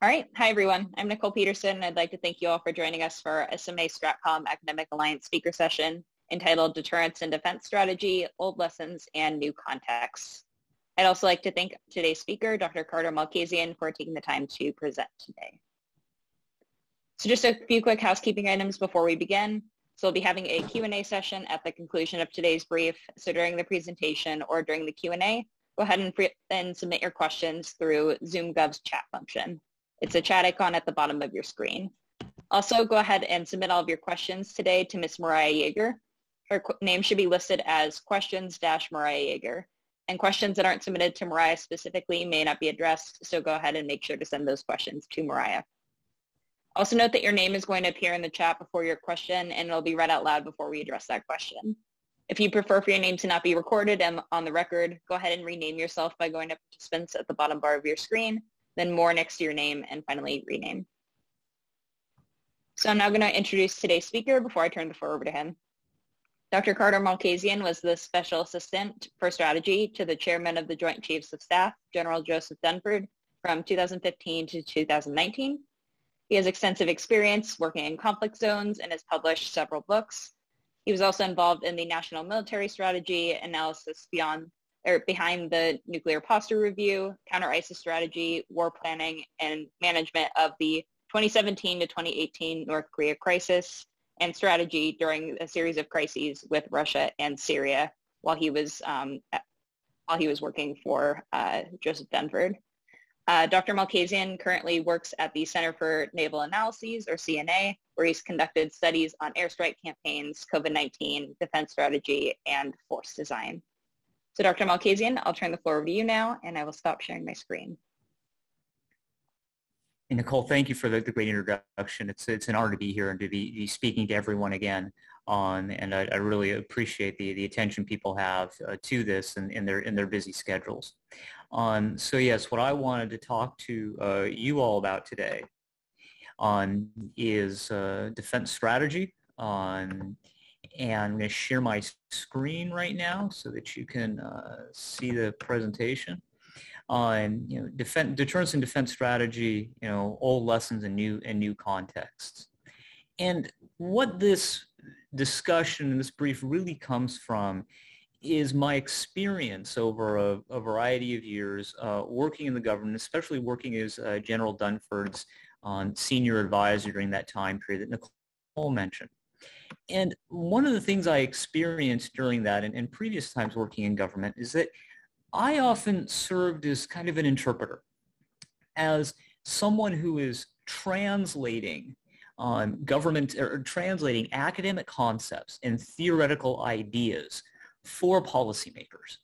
All right. Hi, everyone. I'm Nicole Peterson. I'd like to thank you all for joining us for SMA Stratcom Academic Alliance speaker session entitled Deterrence and Defense Strategy, Old Lessons and New Contexts. I'd also like to thank today's speaker, Dr. Carter Malkasian, for taking the time to present today. So just a few quick housekeeping items before we begin. So we'll be having a Q&A session at the conclusion of today's brief. So during the presentation or during the Q&A, go ahead and, and submit your questions through ZoomGov's chat function. It's a chat icon at the bottom of your screen. Also, go ahead and submit all of your questions today to Ms. Mariah Yeager. Her name should be listed as questions-Mariah Yeager. And questions that aren't submitted to Mariah specifically may not be addressed, so go ahead and make sure to send those questions to Mariah. Also note that your name is going to appear in the chat before your question, and it'll be read out loud before we address that question. If you prefer for your name to not be recorded and on the record, go ahead and rename yourself by going to participants at the bottom bar of your screen then more next to your name, and finally rename. So I'm now going to introduce today's speaker before I turn the floor over to him. Dr. Carter Malkasian was the Special Assistant for Strategy to the Chairman of the Joint Chiefs of Staff, General Joseph Dunford, from 2015 to 2019. He has extensive experience working in conflict zones and has published several books. He was also involved in the National Military Strategy analysis beyond or behind the nuclear posture review, counter ISIS strategy, war planning, and management of the 2017 to 2018 North Korea crisis and strategy during a series of crises with Russia and Syria while he was um, while he was working for uh, Joseph Dunford. Uh, Dr. Malkasian currently works at the Center for Naval Analyses, or CNA, where he's conducted studies on airstrike campaigns, COVID-19, defense strategy, and force design. So Dr. Malkasian, I'll turn the floor over to you now, and I will stop sharing my screen. Hey, Nicole, thank you for the, the, great introduction. It's, it's an honor to be here and to be, be speaking to everyone again on, and I, I really appreciate the, the attention people have uh, to this and in their, in their busy schedules. Um, so yes, what I wanted to talk to uh, you all about today on is uh, defense strategy on and I'm going to share my screen right now so that you can uh, see the presentation on you know defense, deterrence and defense strategy, you know old lessons and new and new contexts. And what this discussion and this brief really comes from is my experience over a, a variety of years uh, working in the government, especially working as uh, General Dunford's um, senior advisor during that time period that Nicole mentioned. And one of the things I experienced during that and, and previous times working in government is that I often served as kind of an interpreter, as someone who is translating um, government or translating academic concepts and theoretical ideas for policymakers.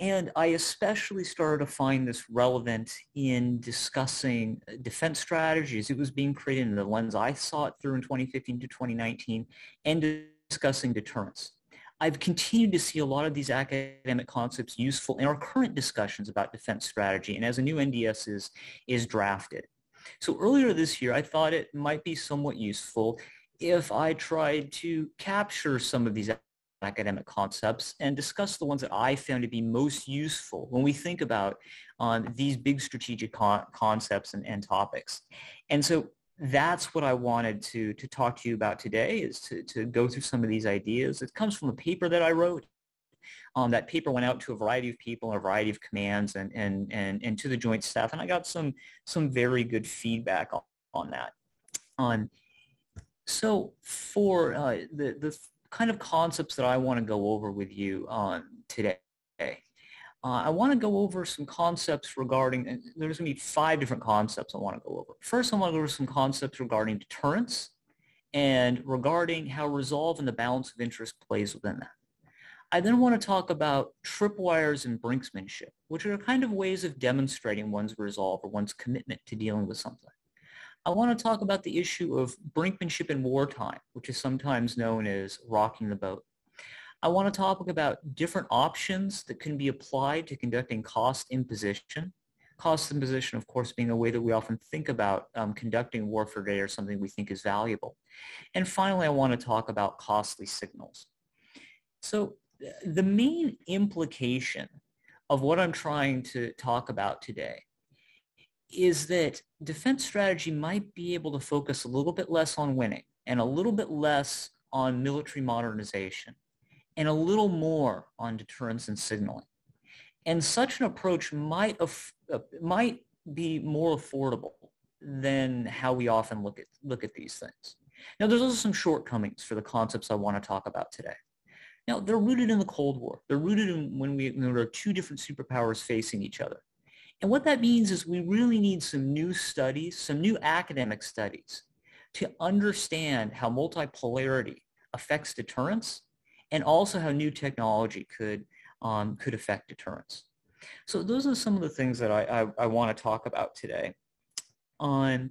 And I especially started to find this relevant in discussing uh, defense strategies. It was being created in the lens I saw it through in 2015 to 2019 and discussing deterrence. I've continued to see a lot of these academic concepts useful in our current discussions about defense strategy and as a new NDS is, is drafted. So earlier this year, I thought it might be somewhat useful if I tried to capture some of these academic concepts and discuss the ones that I found to be most useful when we think about um, these big strategic con- concepts and, and topics. And so that's what I wanted to, to talk to you about today is to, to go through some of these ideas. It comes from a paper that I wrote. Um, that paper went out to a variety of people a variety of commands and, and, and, and to the joint staff. And I got some, some very good feedback on, on that. Um, so for uh, the, the kind of concepts that I want to go over with you on today. Uh, I want to go over some concepts regarding, there's going to be five different concepts I want to go over. First, I want to go over some concepts regarding deterrence and regarding how resolve and the balance of interest plays within that. I then want to talk about tripwires and brinksmanship, which are kind of ways of demonstrating one's resolve or one's commitment to dealing with something. I want to talk about the issue of brinkmanship in wartime, which is sometimes known as rocking the boat. I want to talk about different options that can be applied to conducting cost imposition. Cost imposition, of course, being a way that we often think about um, conducting warfare today or something we think is valuable. And finally, I want to talk about costly signals. So the main implication of what I'm trying to talk about today is that defense strategy might be able to focus a little bit less on winning and a little bit less on military modernization and a little more on deterrence and signaling. And such an approach might, uh, might be more affordable than how we often look at, look at these things. Now, there's also some shortcomings for the concepts I want to talk about today. Now, they're rooted in the Cold War. They're rooted in when, we, when there are two different superpowers facing each other. And what that means is we really need some new studies, some new academic studies to understand how multipolarity affects deterrence and also how new technology could, um, could affect deterrence. So those are some of the things that I, I, I want to talk about today. On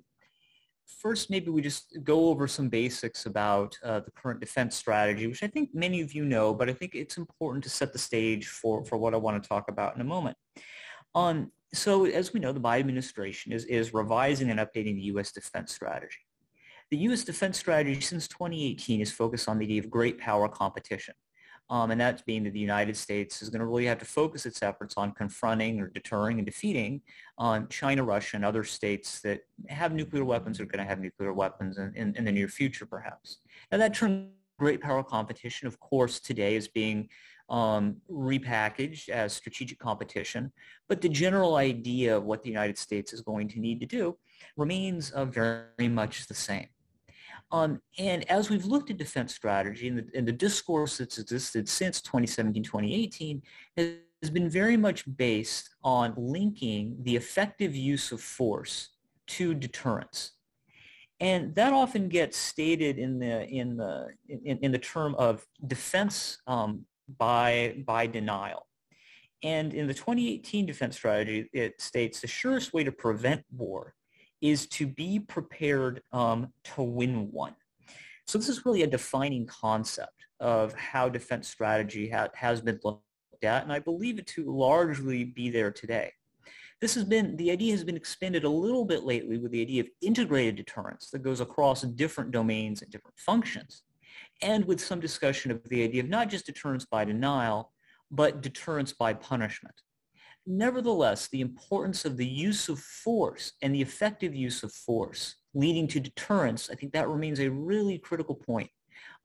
first, maybe we just go over some basics about uh, the current defense strategy, which I think many of you know, but I think it's important to set the stage for, for what I want to talk about in a moment. On so as we know, the Biden administration is, is revising and updating the U.S. defense strategy. The U.S. defense strategy since 2018 is focused on the idea of great power competition. Um, and that's being that the United States is going to really have to focus its efforts on confronting or deterring and defeating um, China, Russia, and other states that have nuclear weapons or are going to have nuclear weapons in, in, in the near future, perhaps. Now, that term great power competition, of course, today is being um, repackaged as strategic competition. But the general idea of what the United States is going to need to do remains uh, very much the same. Um, and as we've looked at defense strategy and the, and the discourse that's existed since 2017, 2018 has been very much based on linking the effective use of force to deterrence. And that often gets stated in the in the in, in the term of defense um, by, by denial. And in the 2018 defense strategy, it states the surest way to prevent war is to be prepared um, to win one. So this is really a defining concept of how defense strategy ha- has been looked at, and I believe it to largely be there today. This has been, the idea has been expanded a little bit lately with the idea of integrated deterrence that goes across different domains and different functions and with some discussion of the idea of not just deterrence by denial, but deterrence by punishment. Nevertheless, the importance of the use of force and the effective use of force leading to deterrence, I think that remains a really critical point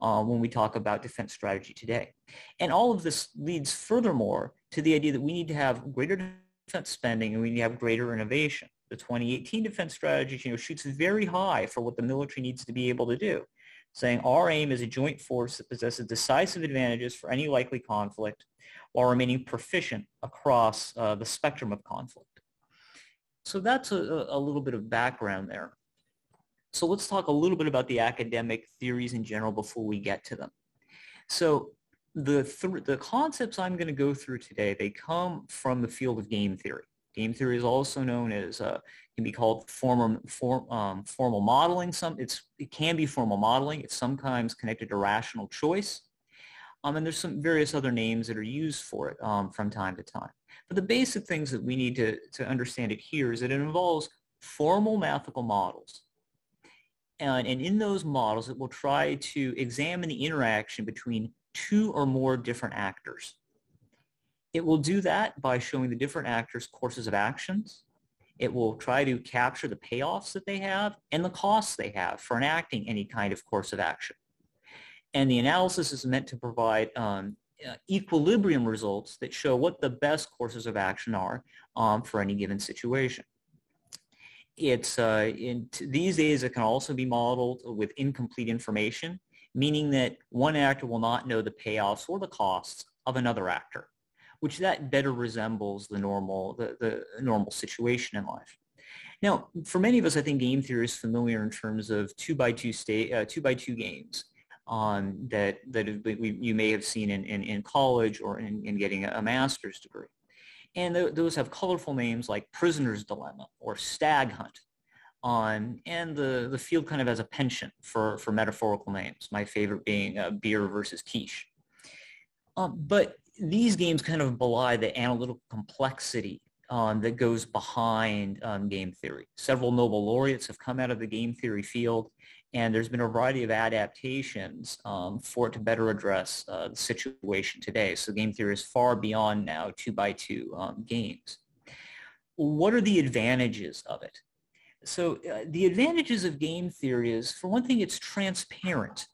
uh, when we talk about defense strategy today. And all of this leads furthermore to the idea that we need to have greater defense spending and we need to have greater innovation. The 2018 defense strategy you know, shoots very high for what the military needs to be able to do saying our aim is a joint force that possesses decisive advantages for any likely conflict while remaining proficient across uh, the spectrum of conflict. So that's a, a little bit of background there. So let's talk a little bit about the academic theories in general before we get to them. So the, th- the concepts I'm going to go through today, they come from the field of game theory. Game theory is also known as uh, can be called formal form, um, formal modeling. Some it's it can be formal modeling. It's sometimes connected to rational choice. Um, and there's some various other names that are used for it um, from time to time. But the basic things that we need to, to understand it here is that it involves formal mathematical models. And, and in those models, it will try to examine the interaction between two or more different actors. It will do that by showing the different actors courses of actions. It will try to capture the payoffs that they have and the costs they have for enacting any kind of course of action. And the analysis is meant to provide um, equilibrium results that show what the best courses of action are um, for any given situation. It's uh, in these days it can also be modeled with incomplete information, meaning that one actor will not know the payoffs or the costs of another actor which that better resembles the normal, the, the normal situation in life. Now, for many of us, I think game theory is familiar in terms of two by two state, uh, two by two games um, that that we, you may have seen in, in, in college or in, in getting a, master's degree. And th- those have colorful names like Prisoner's Dilemma or Stag Hunt. On, and the, the field kind of has a penchant for, for metaphorical names, my favorite being uh, beer versus quiche. Um, but these games kind of belie the analytical complexity um, that goes behind um, game theory. Several Nobel laureates have come out of the game theory field, and there's been a variety of adaptations um, for it to better address uh, the situation today. So game theory is far beyond now two by two um, games. what are the advantages of it? So uh, the advantages of game theory is, for one thing, it's transparent.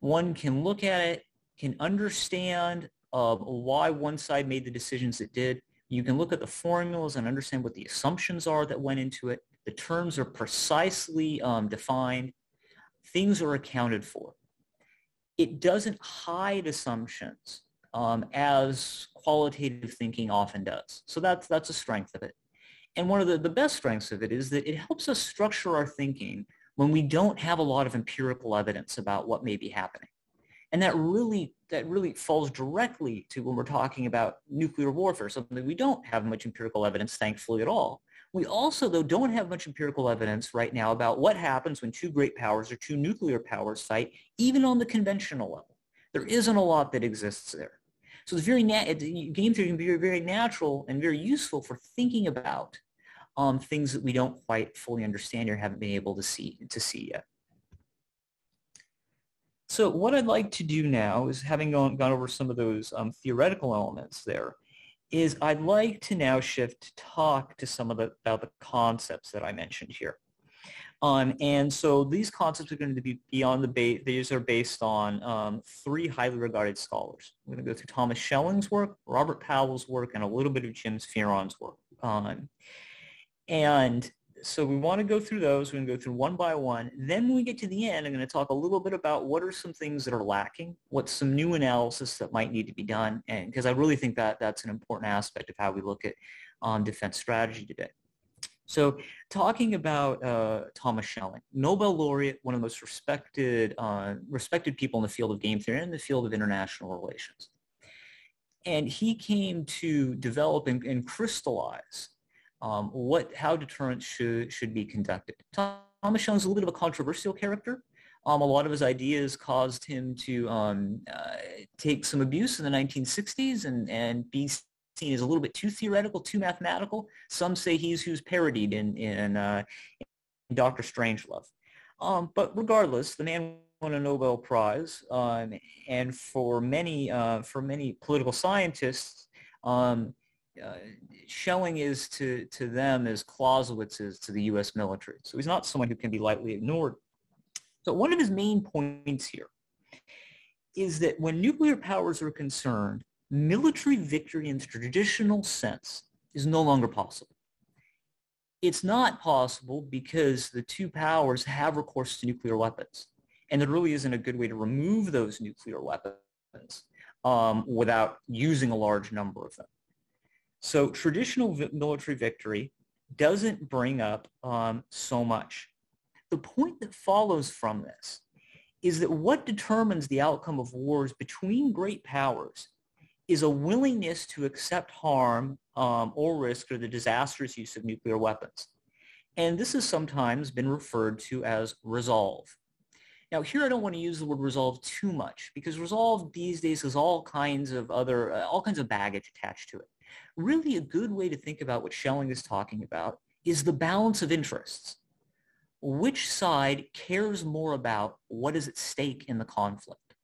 One can look at it, can understand uh, why one side made the decisions it did. You can look at the formulas and understand what the assumptions are that went into it. The terms are precisely um, defined. Things are accounted for. It doesn't hide assumptions um, as qualitative thinking often does. So that's, that's a strength of it. And one of the, the best strengths of it is that it helps us structure our thinking when we don't have a lot of empirical evidence about what may be happening. And that really, that really falls directly to when we're talking about nuclear warfare, something we don't have much empirical evidence, thankfully, at all. We also, though, don't have much empirical evidence right now about what happens when two great powers or two nuclear powers fight, even on the conventional level. There isn't a lot that exists there. So it's very na- game theory can be very natural and very useful for thinking about um, things that we don't quite fully understand or haven't been able to see to see yet. So what I'd like to do now is having gone, gone over some of those um, theoretical elements there, is I'd like to now shift to talk to some of the about the concepts that I mentioned here. Um, and so these concepts are going to be beyond the base. These are based on um, three highly regarded scholars. We're going to go through Thomas Schelling's work, Robert Powell's work, and a little bit of Jim Fearon's work. Um, and so we want to go through those. We're going to go through one by one. Then when we get to the end, I'm going to talk a little bit about what are some things that are lacking, what's some new analysis that might need to be done, and because I really think that that's an important aspect of how we look at um, defense strategy today. So talking about uh, Thomas Schelling, Nobel laureate, one of the most respected, uh, respected people in the field of game theory and the field of international relations. And he came to develop and, and crystallize um, what, how deterrence should, should be conducted. Thomas is a little bit of a controversial character. Um, a lot of his ideas caused him to um, uh, take some abuse in the 1960s and, and be seen as a little bit too theoretical, too mathematical. Some say he's who's parodied in in, uh, in Doctor Strangelove. Um, but regardless, the man won a Nobel Prize, um, and for many uh, for many political scientists, um, uh, Schelling is to to them as Clausewitz is to the U.S. military. So he's not someone who can be lightly ignored. So one of his main points here is that when nuclear powers are concerned, military victory in the traditional sense is no longer possible. It's not possible because the two powers have recourse to nuclear weapons. And there really isn't a good way to remove those nuclear weapons um, without using a large number of them. So traditional military victory doesn't bring up um, so much. The point that follows from this is that what determines the outcome of wars between great powers is a willingness to accept harm um, or risk or the disastrous use of nuclear weapons. And this has sometimes been referred to as resolve. Now here I don't want to use the word resolve too much because resolve these days has all kinds of other, uh, all kinds of baggage attached to it. Really a good way to think about what Schelling is talking about is the balance of interests. Which side cares more about what is at stake in the conflict?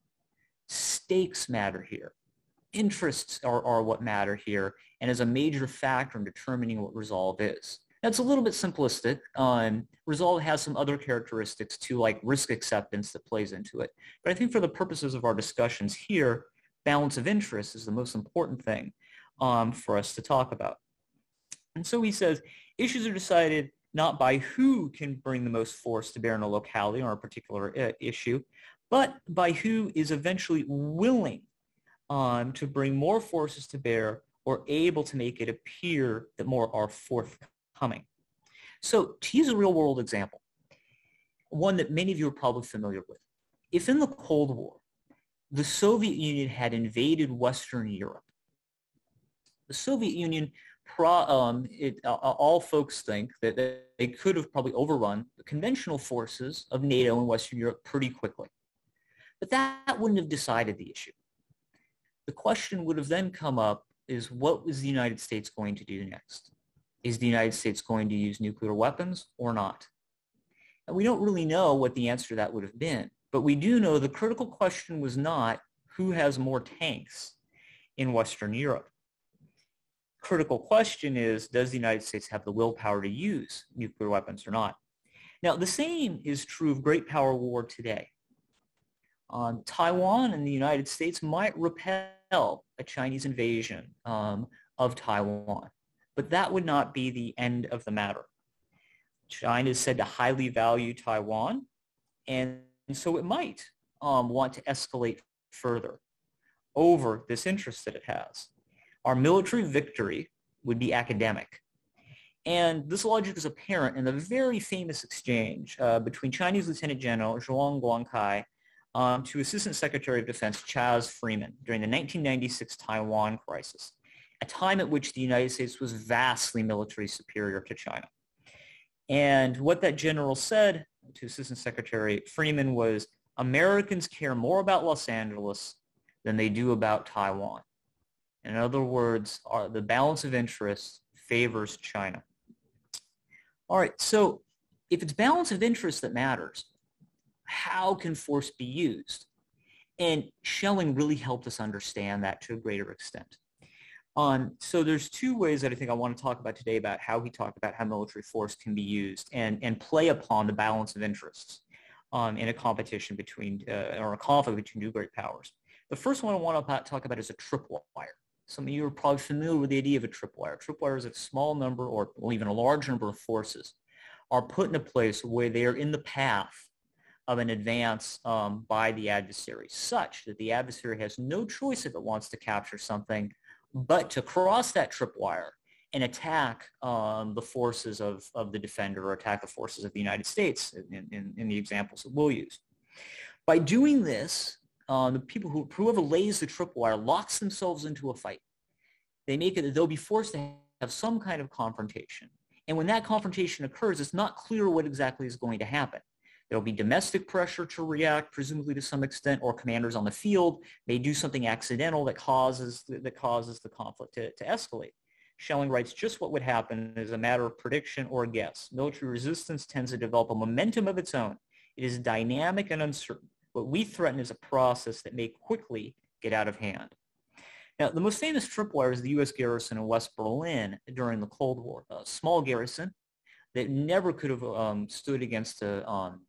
Stakes matter here interests are, are what matter here and is a major factor in determining what resolve is. That's a little bit simplistic. Um, resolve has some other characteristics too, like risk acceptance that plays into it. But I think for the purposes of our discussions here, balance of interest is the most important thing um, for us to talk about. And so he says, issues are decided not by who can bring the most force to bear in a locality or a particular uh, issue, but by who is eventually willing um, to bring more forces to bear or able to make it appear that more are forthcoming. So to use a real world example, one that many of you are probably familiar with. If in the Cold War, the Soviet Union had invaded Western Europe, the Soviet Union, pro, um, it, uh, all folks think that they could have probably overrun the conventional forces of NATO in Western Europe pretty quickly. But that wouldn't have decided the issue the question would have then come up is what was the United States going to do next? Is the United States going to use nuclear weapons or not? And we don't really know what the answer to that would have been. But we do know the critical question was not who has more tanks in Western Europe. Critical question is, does the United States have the willpower to use nuclear weapons or not? Now, the same is true of great power war today. Um, Taiwan and the United States might repel a Chinese invasion um, of Taiwan, but that would not be the end of the matter. China is said to highly value Taiwan, and so it might um, want to escalate further over this interest that it has. Our military victory would be academic. And this logic is apparent in the very famous exchange uh, between Chinese Lieutenant General Xiong Guangkai um, to Assistant Secretary of Defense Chas Freeman during the 1996 Taiwan crisis, a time at which the United States was vastly military superior to China. And what that general said to Assistant Secretary Freeman was, Americans care more about Los Angeles than they do about Taiwan. In other words, the balance of interest favors China. All right, so if it's balance of interest that matters, how can force be used? And Schelling really helped us understand that to a greater extent. Um, so there's two ways that I think I want to talk about today about how he talked about how military force can be used and, and play upon the balance of interests um, in a competition between, uh, or a conflict between two great powers. The first one I want to talk about is a tripwire. Some of you are probably familiar with the idea of a tripwire. Tripwire is a small number or even a large number of forces are put in a place where they are in the path of an advance um, by the adversary, such that the adversary has no choice if it wants to capture something but to cross that tripwire and attack um, the forces of, of the defender or attack the forces of the United States in, in, in the examples that we'll use. By doing this, uh, the people who, whoever lays the tripwire locks themselves into a fight. They make it, that they'll be forced to have some kind of confrontation. And when that confrontation occurs, it's not clear what exactly is going to happen. There'll be domestic pressure to react, presumably to some extent, or commanders on the field may do something accidental that causes, that causes the conflict to, to escalate. Schelling writes just what would happen is a matter of prediction or guess. Military resistance tends to develop a momentum of its own. It is dynamic and uncertain. What we threaten is a process that may quickly get out of hand. Now, the most famous tripwire is the U.S. garrison in West Berlin during the Cold War, a small garrison that never could have um, stood against a, um,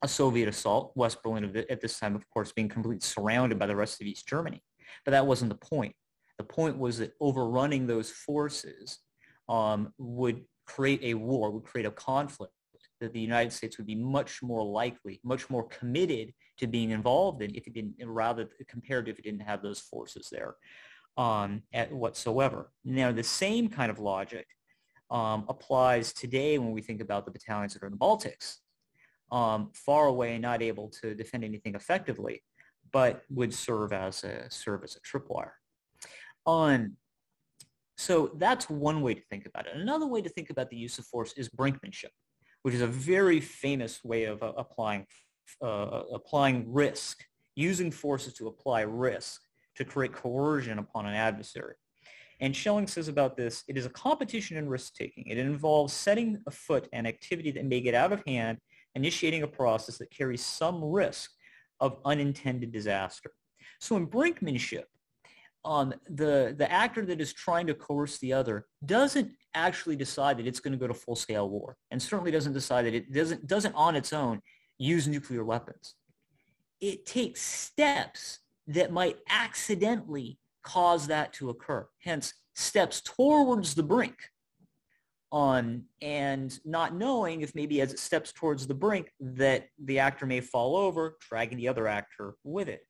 a Soviet assault. West Berlin at this time, of course, being completely surrounded by the rest of East Germany. But that wasn't the point. The point was that overrunning those forces um, would create a war, would create a conflict that the United States would be much more likely, much more committed to being involved in if it didn't, rather compared if it didn't have those forces there um, at whatsoever. Now, the same kind of logic um, applies today when we think about the battalions that are in the Baltics, um, far away not able to defend anything effectively, but would serve as a serve as a tripwire. On so that's one way to think about it. Another way to think about the use of force is brinkmanship which is a very famous way of uh, applying, uh, applying risk, using forces to apply risk to create coercion upon an adversary. And Schelling says about this, it is a competition in risk-taking. It involves setting afoot an activity that may get out of hand, initiating a process that carries some risk of unintended disaster. So in brinkmanship, um, the, the actor that is trying to coerce the other doesn't actually decide that it's going to go to full-scale war and certainly doesn't decide that it doesn't, doesn't on its own use nuclear weapons. It takes steps that might accidentally cause that to occur, hence steps towards the brink on and not knowing if maybe as it steps towards the brink that the actor may fall over, dragging the other actor with it.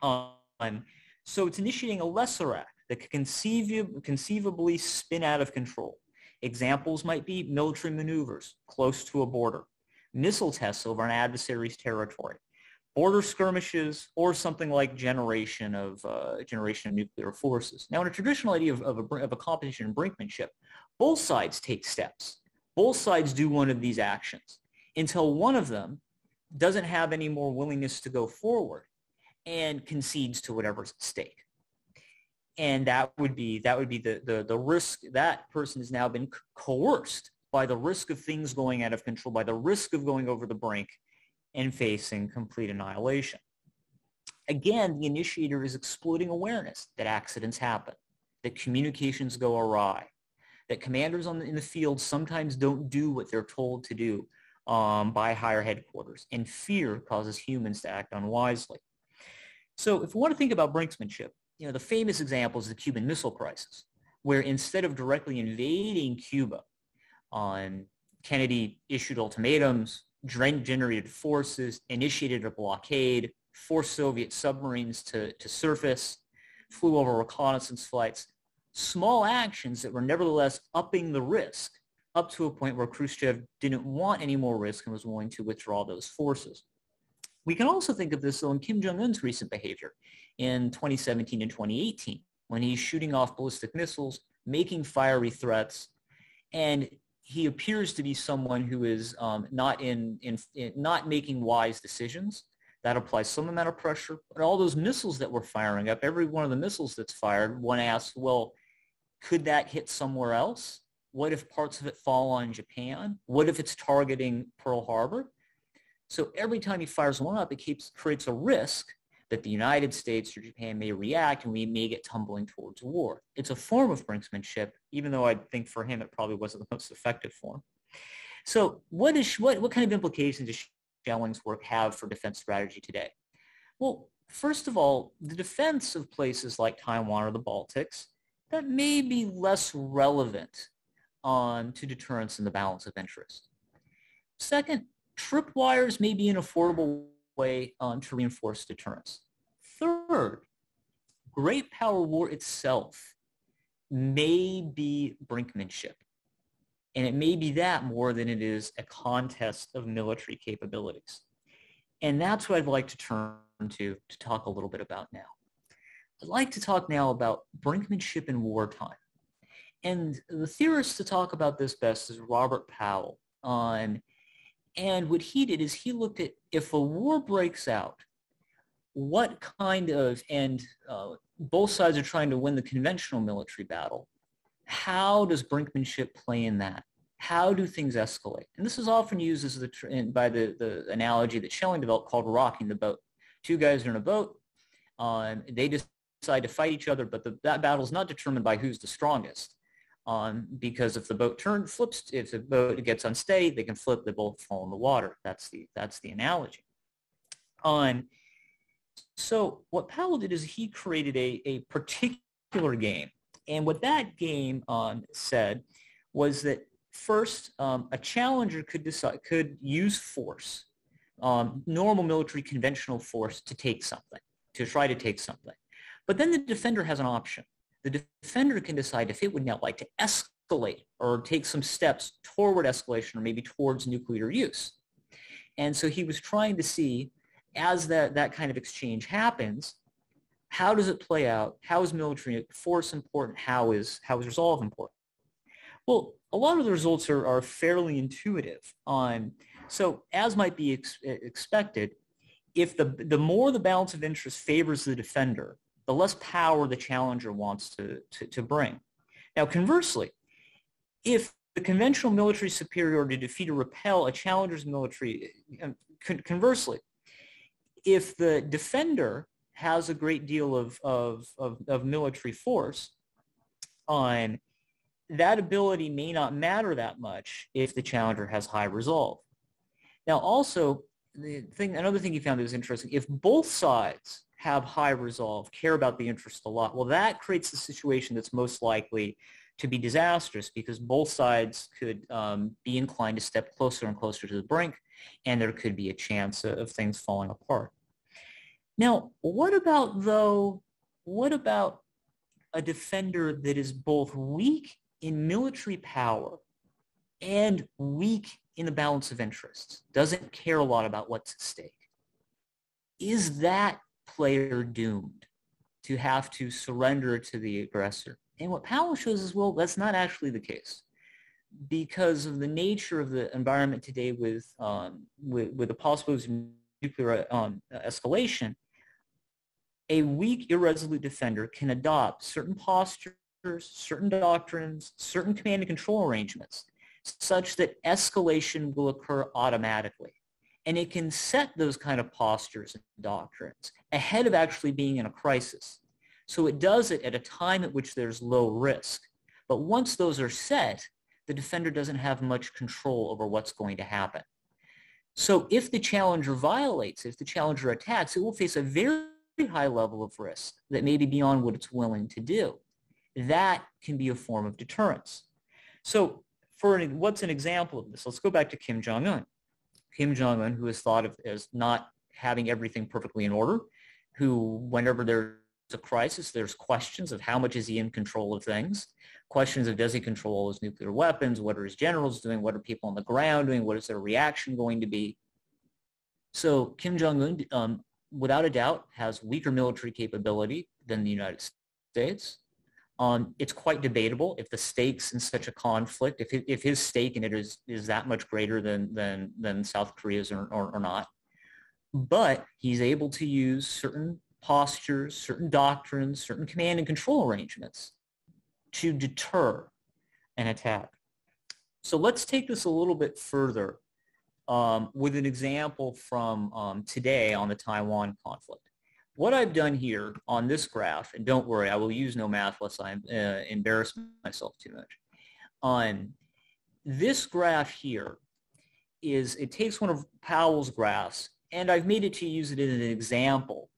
Um, so it's initiating a lesser act that could conceivably spin out of control. Examples might be military maneuvers close to a border, missile tests over an adversary's territory, border skirmishes, or something like generation of uh, generation of nuclear forces. Now, in a traditional idea of, of, a, of a competition in brinkmanship, both sides take steps. Both sides do one of these actions until one of them doesn't have any more willingness to go forward and concedes to whatever's at stake. And that would be that would be the, the, the risk that person has now been coerced by the risk of things going out of control, by the risk of going over the brink and facing complete annihilation. Again, the initiator is exploiting awareness that accidents happen. that communications go awry, that commanders the, in the field sometimes don't do what they're told to do um, by higher headquarters, and fear causes humans to act unwisely. So if we want to think about brinksmanship, you know, the famous example is the Cuban Missile Crisis, where instead of directly invading Cuba, on Kennedy issued ultimatums, generated forces, initiated a blockade, forced Soviet submarines to, to surface, flew over reconnaissance flights, small actions that were nevertheless upping the risk up to a point where Khrushchev didn't want any more risk and was willing to withdraw those forces. We can also think of this though in Kim Jong-un's recent behavior in 2017 and 2018 when he's shooting off ballistic missiles, making fiery threats, and he appears to be someone who is um, not in, in, in, not making wise decisions. That applies some amount of pressure. But all those missiles that we're firing up, every one of the missiles that's fired, one asks, well, could that hit somewhere else? What if parts of it fall on Japan? What if it's targeting Pearl Harbor? So every time he fires one up, it keeps, creates a risk that the United States or Japan may react and we may get tumbling towards war. It's a form of brinksmanship, even though I think for him it probably wasn't the most effective form. So what, is, what, what kind of implications does Schelling's work have for defense strategy today? Well, first of all, the defense of places like Taiwan or the Baltics, that may be less relevant on to deterrence and the balance of interest. Second, tripwires may be an affordable way um, to reinforce deterrence. Third, great power war itself may be brinkmanship. And it may be that more than it is a contest of military capabilities. And that's what I'd like to turn to to talk a little bit about now. I'd like to talk now about brinkmanship in wartime. And the theorist to talk about this best is Robert Powell. On and what he did is he looked at if a war breaks out, what kind of, and uh, both sides are trying to win the conventional military battle, how does brinkmanship play in that? How do things escalate? And this is often used as the, by the, the analogy that Schelling developed called rocking the boat. Two guys are in a boat. Um, they decide to fight each other, but the, that battle is not determined by who's the strongest on because if the boat turns flips if the boat gets unsteady they can flip they both fall in the water. That's the that's the analogy. On so what powell did is he created a, a particular game. And what that game um, said was that first um, a challenger could decide could use force um, normal military conventional force to take something to try to take something. But then the defender has an option the defender can decide if it would now like to escalate or take some steps toward escalation or maybe towards nuclear use. And so he was trying to see as that, that kind of exchange happens, how does it play out? How is military force important? How is, how is resolve important? Well, a lot of the results are, are fairly intuitive. On, so as might be ex- expected, if the, the more the balance of interest favors the defender, the less power the challenger wants to, to, to bring. Now, conversely, if the conventional military superiority to defeat or repel a challenger's military, um, conversely, if the defender has a great deal of, of, of, of military force, on that ability may not matter that much if the challenger has high resolve. Now, also, the thing, another thing he found that was interesting, if both sides have high resolve, care about the interest a lot. Well, that creates the situation that's most likely to be disastrous because both sides could um, be inclined to step closer and closer to the brink, and there could be a chance of things falling apart. Now, what about, though, what about a defender that is both weak in military power and weak in the balance of interests, doesn't care a lot about what's at stake? Is that player doomed to have to surrender to the aggressor. And what Powell shows is, well, that's not actually the case because of the nature of the environment today with, um, with, with the possibility of nuclear um, escalation, a weak, irresolute defender can adopt certain postures, certain doctrines, certain command and control arrangements such that escalation will occur automatically. And it can set those kind of postures and doctrines ahead of actually being in a crisis So it does it at a time at which there's low risk. But once those are set, the defender doesn't have much control over what's going to happen. So if the challenger violates, if the challenger attacks, it will face a very high level of risk that may be beyond what it's willing to do. That can be a form of deterrence. So for an, what's an example of this? Let's go back to Kim Jong-un. Kim Jong-un, who is thought of as not having everything perfectly in order, who whenever there's a crisis, there's questions of how much is he in control of things, questions of does he control his nuclear weapons, what are his generals doing, what are people on the ground doing, what is their reaction going to be. So Kim Jong-un, um, without a doubt, has weaker military capability than the United States. Um, it's quite debatable if the stakes in such a conflict, if, if his stake in it is, is that much greater than, than, than South Korea's or, or, or not. But he's able to use certain postures, certain doctrines, certain command and control arrangements to deter an attack. So let's take this a little bit further um, with an example from um, today on the Taiwan conflict. What I've done here on this graph, and don't worry, I will use no math lest I uh, embarrass myself too much. On this graph here is, it takes one of Powell's graphs, and I've made it to use it as an example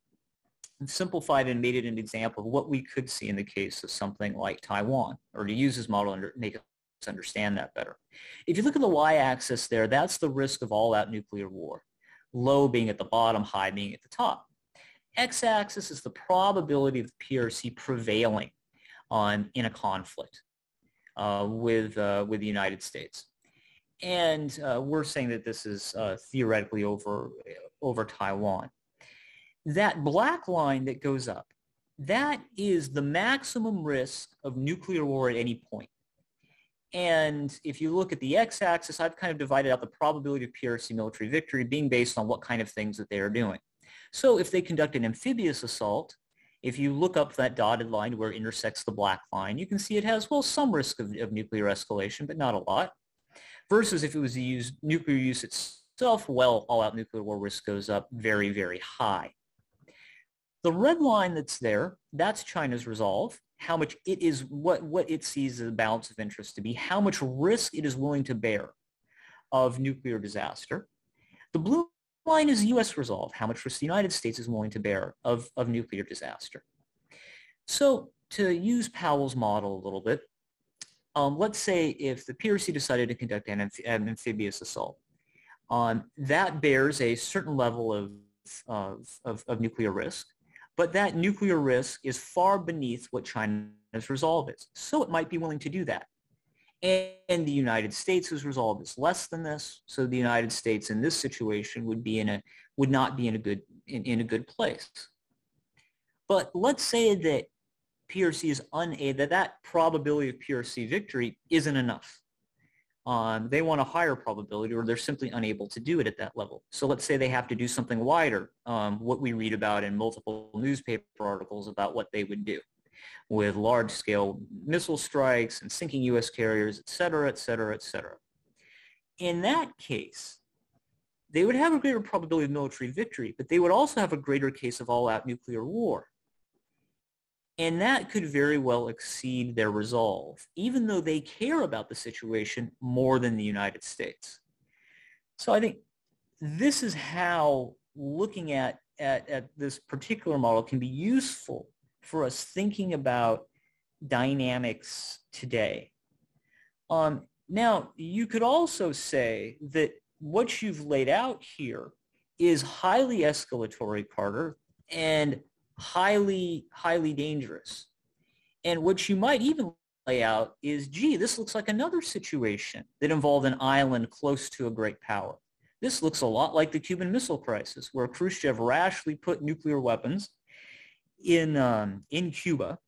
simplified and made it an example of what we could see in the case of something like Taiwan, or to use this model and make us understand that better. If you look at the y-axis there, that's the risk of all-out nuclear war. Low being at the bottom, high being at the top. X-axis is the probability of the PRC prevailing on in a conflict uh, with uh, with the United States, and uh, we're saying that this is uh, theoretically over over Taiwan that black line that goes up, that is the maximum risk of nuclear war at any point. And if you look at the x-axis, I've kind of divided out the probability of PRC military victory being based on what kind of things that they are doing. So if they conduct an amphibious assault, if you look up that dotted line where it intersects the black line, you can see it has, well, some risk of, of nuclear escalation, but not a lot. Versus if it was to use nuclear use itself, well, all-out nuclear war risk goes up very, very high. The red line that's there, that's China's resolve, how much it is, what, what it sees as a balance of interest to be, how much risk it is willing to bear of nuclear disaster. The blue line is U.S. resolve, how much risk the United States is willing to bear of, of nuclear disaster. So to use Powell's model a little bit, um, let's say if the PRC decided to conduct an, an amphibious assault, um, that bears a certain level of, of, of nuclear risk. But that nuclear risk is far beneath what China's resolve is. So it might be willing to do that. And the United States' resolve is less than this. So the United States in this situation would be in a would not be in a good in, in a good place. But let's say that PRC is unable that that probability of PRC victory isn't enough um, they want a higher probability or they're simply unable to do it at that level. So let's say they have to do something wider, um, what we read about in multiple newspaper articles about what they would do with large-scale missile strikes and sinking U.S. carriers, et cetera, et cetera, et cetera. In that case, they would have a greater probability of military victory, but they would also have a greater case of all-out nuclear war. And that could very well exceed their resolve, even though they care about the situation more than the United States. So I think this is how looking at, at, at this particular model can be useful for us thinking about dynamics today. Um, now, you could also say that what you've laid out here is highly escalatory, Carter, and highly, highly dangerous. And what you might even lay out is, gee, this looks like another situation that involved an island close to a great power. This looks a lot like the Cuban Missile Crisis, where Khrushchev rashly put nuclear weapons in, um, in Cuba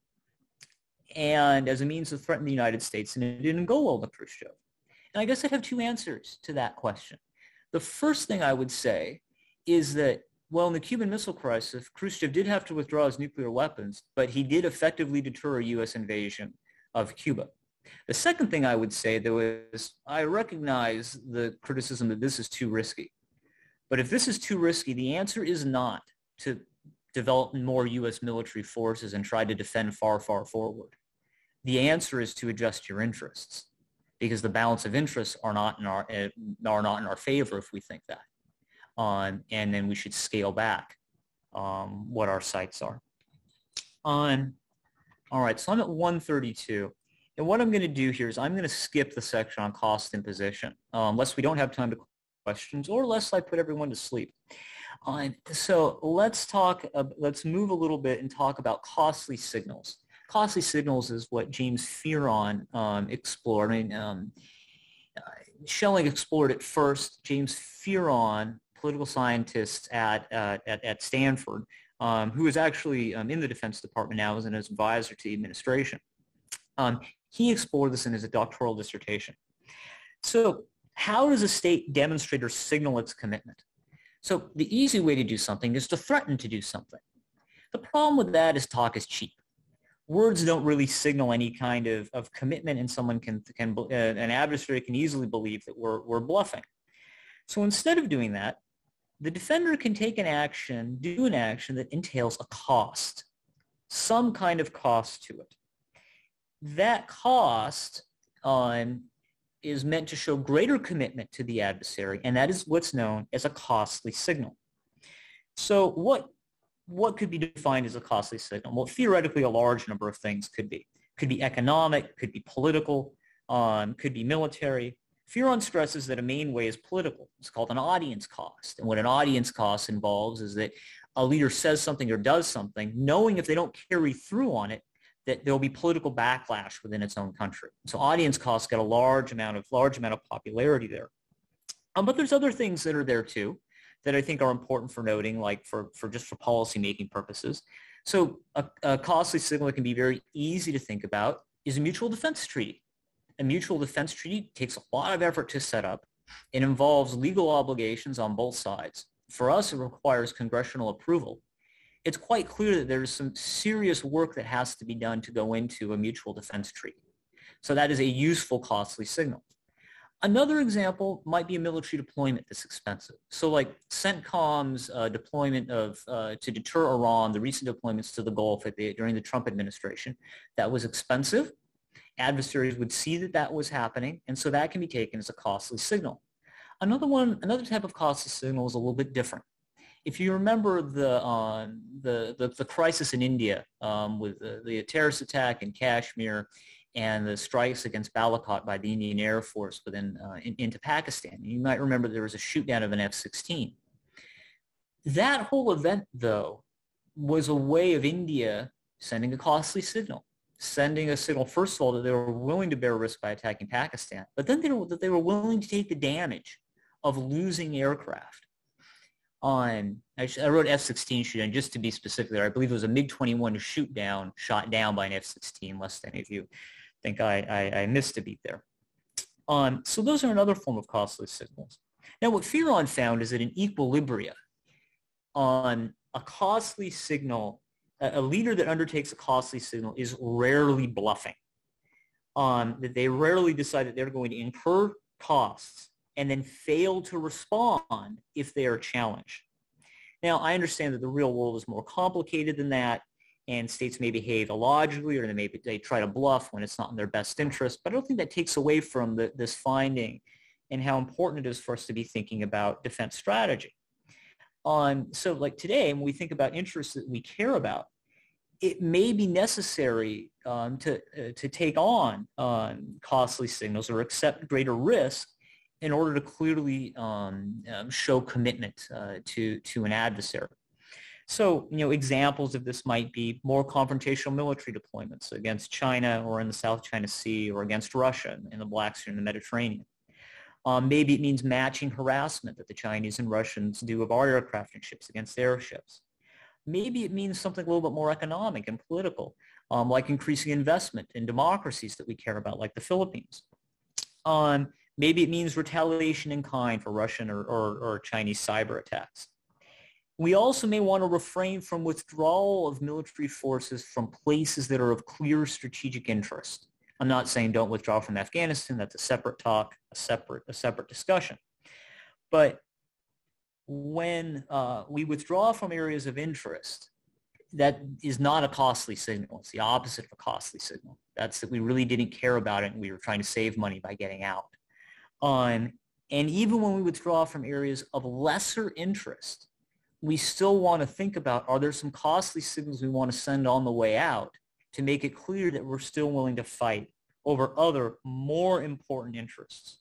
and as a means to threaten the United States, and it didn't go well with Khrushchev. And I guess I'd have two answers to that question. The first thing I would say is that well, in the Cuban Missile Crisis, Khrushchev did have to withdraw his nuclear weapons, but he did effectively deter a U.S. invasion of Cuba. The second thing I would say, though, is I recognize the criticism that this is too risky. But if this is too risky, the answer is not to develop more U.S. military forces and try to defend far, far forward? The answer is to adjust your interests because the balance of interests are not in our, uh, are not in our favor if we think that. Um, and then we should scale back um, what our sights are. On, all right, so I'm at 132. And what I'm going to do here is I'm going to skip the section on cost imposition, uh, unless we don't have time to questions or unless I put everyone to sleep. Uh, so let's talk, uh, let's move a little bit and talk about costly signals. Costly signals is what James Fearon um, explored. I mean, um, uh, Schelling explored it first. James Fearon, political scientist at, uh, at, at, Stanford, um, who is actually um, in the Defense Department now as an advisor to the administration. Um, he explored this in his doctoral dissertation. So how does a state demonstrate or signal its commitment? So the easy way to do something is to threaten to do something. The problem with that is talk is cheap. Words don't really signal any kind of, of commitment and someone can, can uh, an adversary can easily believe that we're, we're bluffing. So instead of doing that, the defender can take an action, do an action that entails a cost, some kind of cost to it. That cost um, is meant to show greater commitment to the adversary, and that is what's known as a costly signal. So what, what could be defined as a costly signal? Well, theoretically, a large number of things could be. Could be economic, could be political, um, could be military. Fearon stresses that a main way is political. It's called an audience cost. And what an audience cost involves is that a leader says something or does something, knowing if they don't carry through on it, that there will be political backlash within its own country. So audience costs get a large amount of large amount of popularity there. Um, but there's other things that are there too that I think are important for noting, like for, for just for policymaking purposes. So a, a costly signal that can be very easy to think about is a mutual defense treaty. A mutual defense treaty takes a lot of effort to set up. It involves legal obligations on both sides. For us, it requires congressional approval it's quite clear that there's some serious work that has to be done to go into a mutual defense treaty. So that is a useful, costly signal. Another example might be a military deployment that's expensive. So like CENTCOM's uh, deployment of, uh, to deter Iran, the recent deployments to the Gulf the, during the Trump administration, that was expensive. Adversaries would see that that was happening, and so that can be taken as a costly signal. Another one, another type of costly signal is a little bit different if you remember the, uh, the, the, the, crisis in India um, with the, the, terrorist attack in Kashmir and the strikes against Balakot by the Indian Air Force within, uh, in, into Pakistan, you might remember there was a shoot down of an F-16. That whole event, though, was a way of India sending a costly signal, sending a signal, first of all, that they were willing to bear risk by attacking Pakistan, but then they were, that they were willing to take the damage of losing aircraft on, I, wrote F-16 shoot down just to be specific there. I believe it was a MiG-21 shoot down, shot down by an F-16, lest any of you think I, I, I missed a beat there. Um, so those are another form of costly signals. Now what Fearon found is that in equilibria, on a costly signal, a, a leader that undertakes a costly signal is rarely bluffing. Um, that they rarely decide that they're going to incur costs and then fail to respond if they are challenged. Now, I understand that the real world is more complicated than that, and states may behave illogically or they may they try to bluff when it's not in their best interest, but I don't think that takes away from the, this finding and how important it is for us to be thinking about defense strategy. Um, so like today, when we think about interests that we care about, it may be necessary um, to, uh, to take on um, costly signals or accept greater risk in order to clearly um, um, show commitment uh, to, to an adversary. So, you know, examples of this might be more confrontational military deployments against China or in the South China Sea or against Russia in the Black Sea and the Mediterranean. Um, maybe it means matching harassment that the Chinese and Russians do of our aircraft and ships against their ships. Maybe it means something a little bit more economic and political, um, like increasing investment in democracies that we care about, like the Philippines. Um, Maybe it means retaliation in kind for Russian or, or, or Chinese cyber attacks. We also may want to refrain from withdrawal of military forces from places that are of clear strategic interest. I'm not saying don't withdraw from Afghanistan. That's a separate talk, a separate, a separate discussion. But when uh, we withdraw from areas of interest that is not a costly signal. It's the opposite of a costly signal. That's that we really didn't care about it and we were trying to save money by getting out. Um, and even when we withdraw from areas of lesser interest, we still want to think about, are there some costly signals we want to send on the way out to make it clear that we're still willing to fight over other more important interests?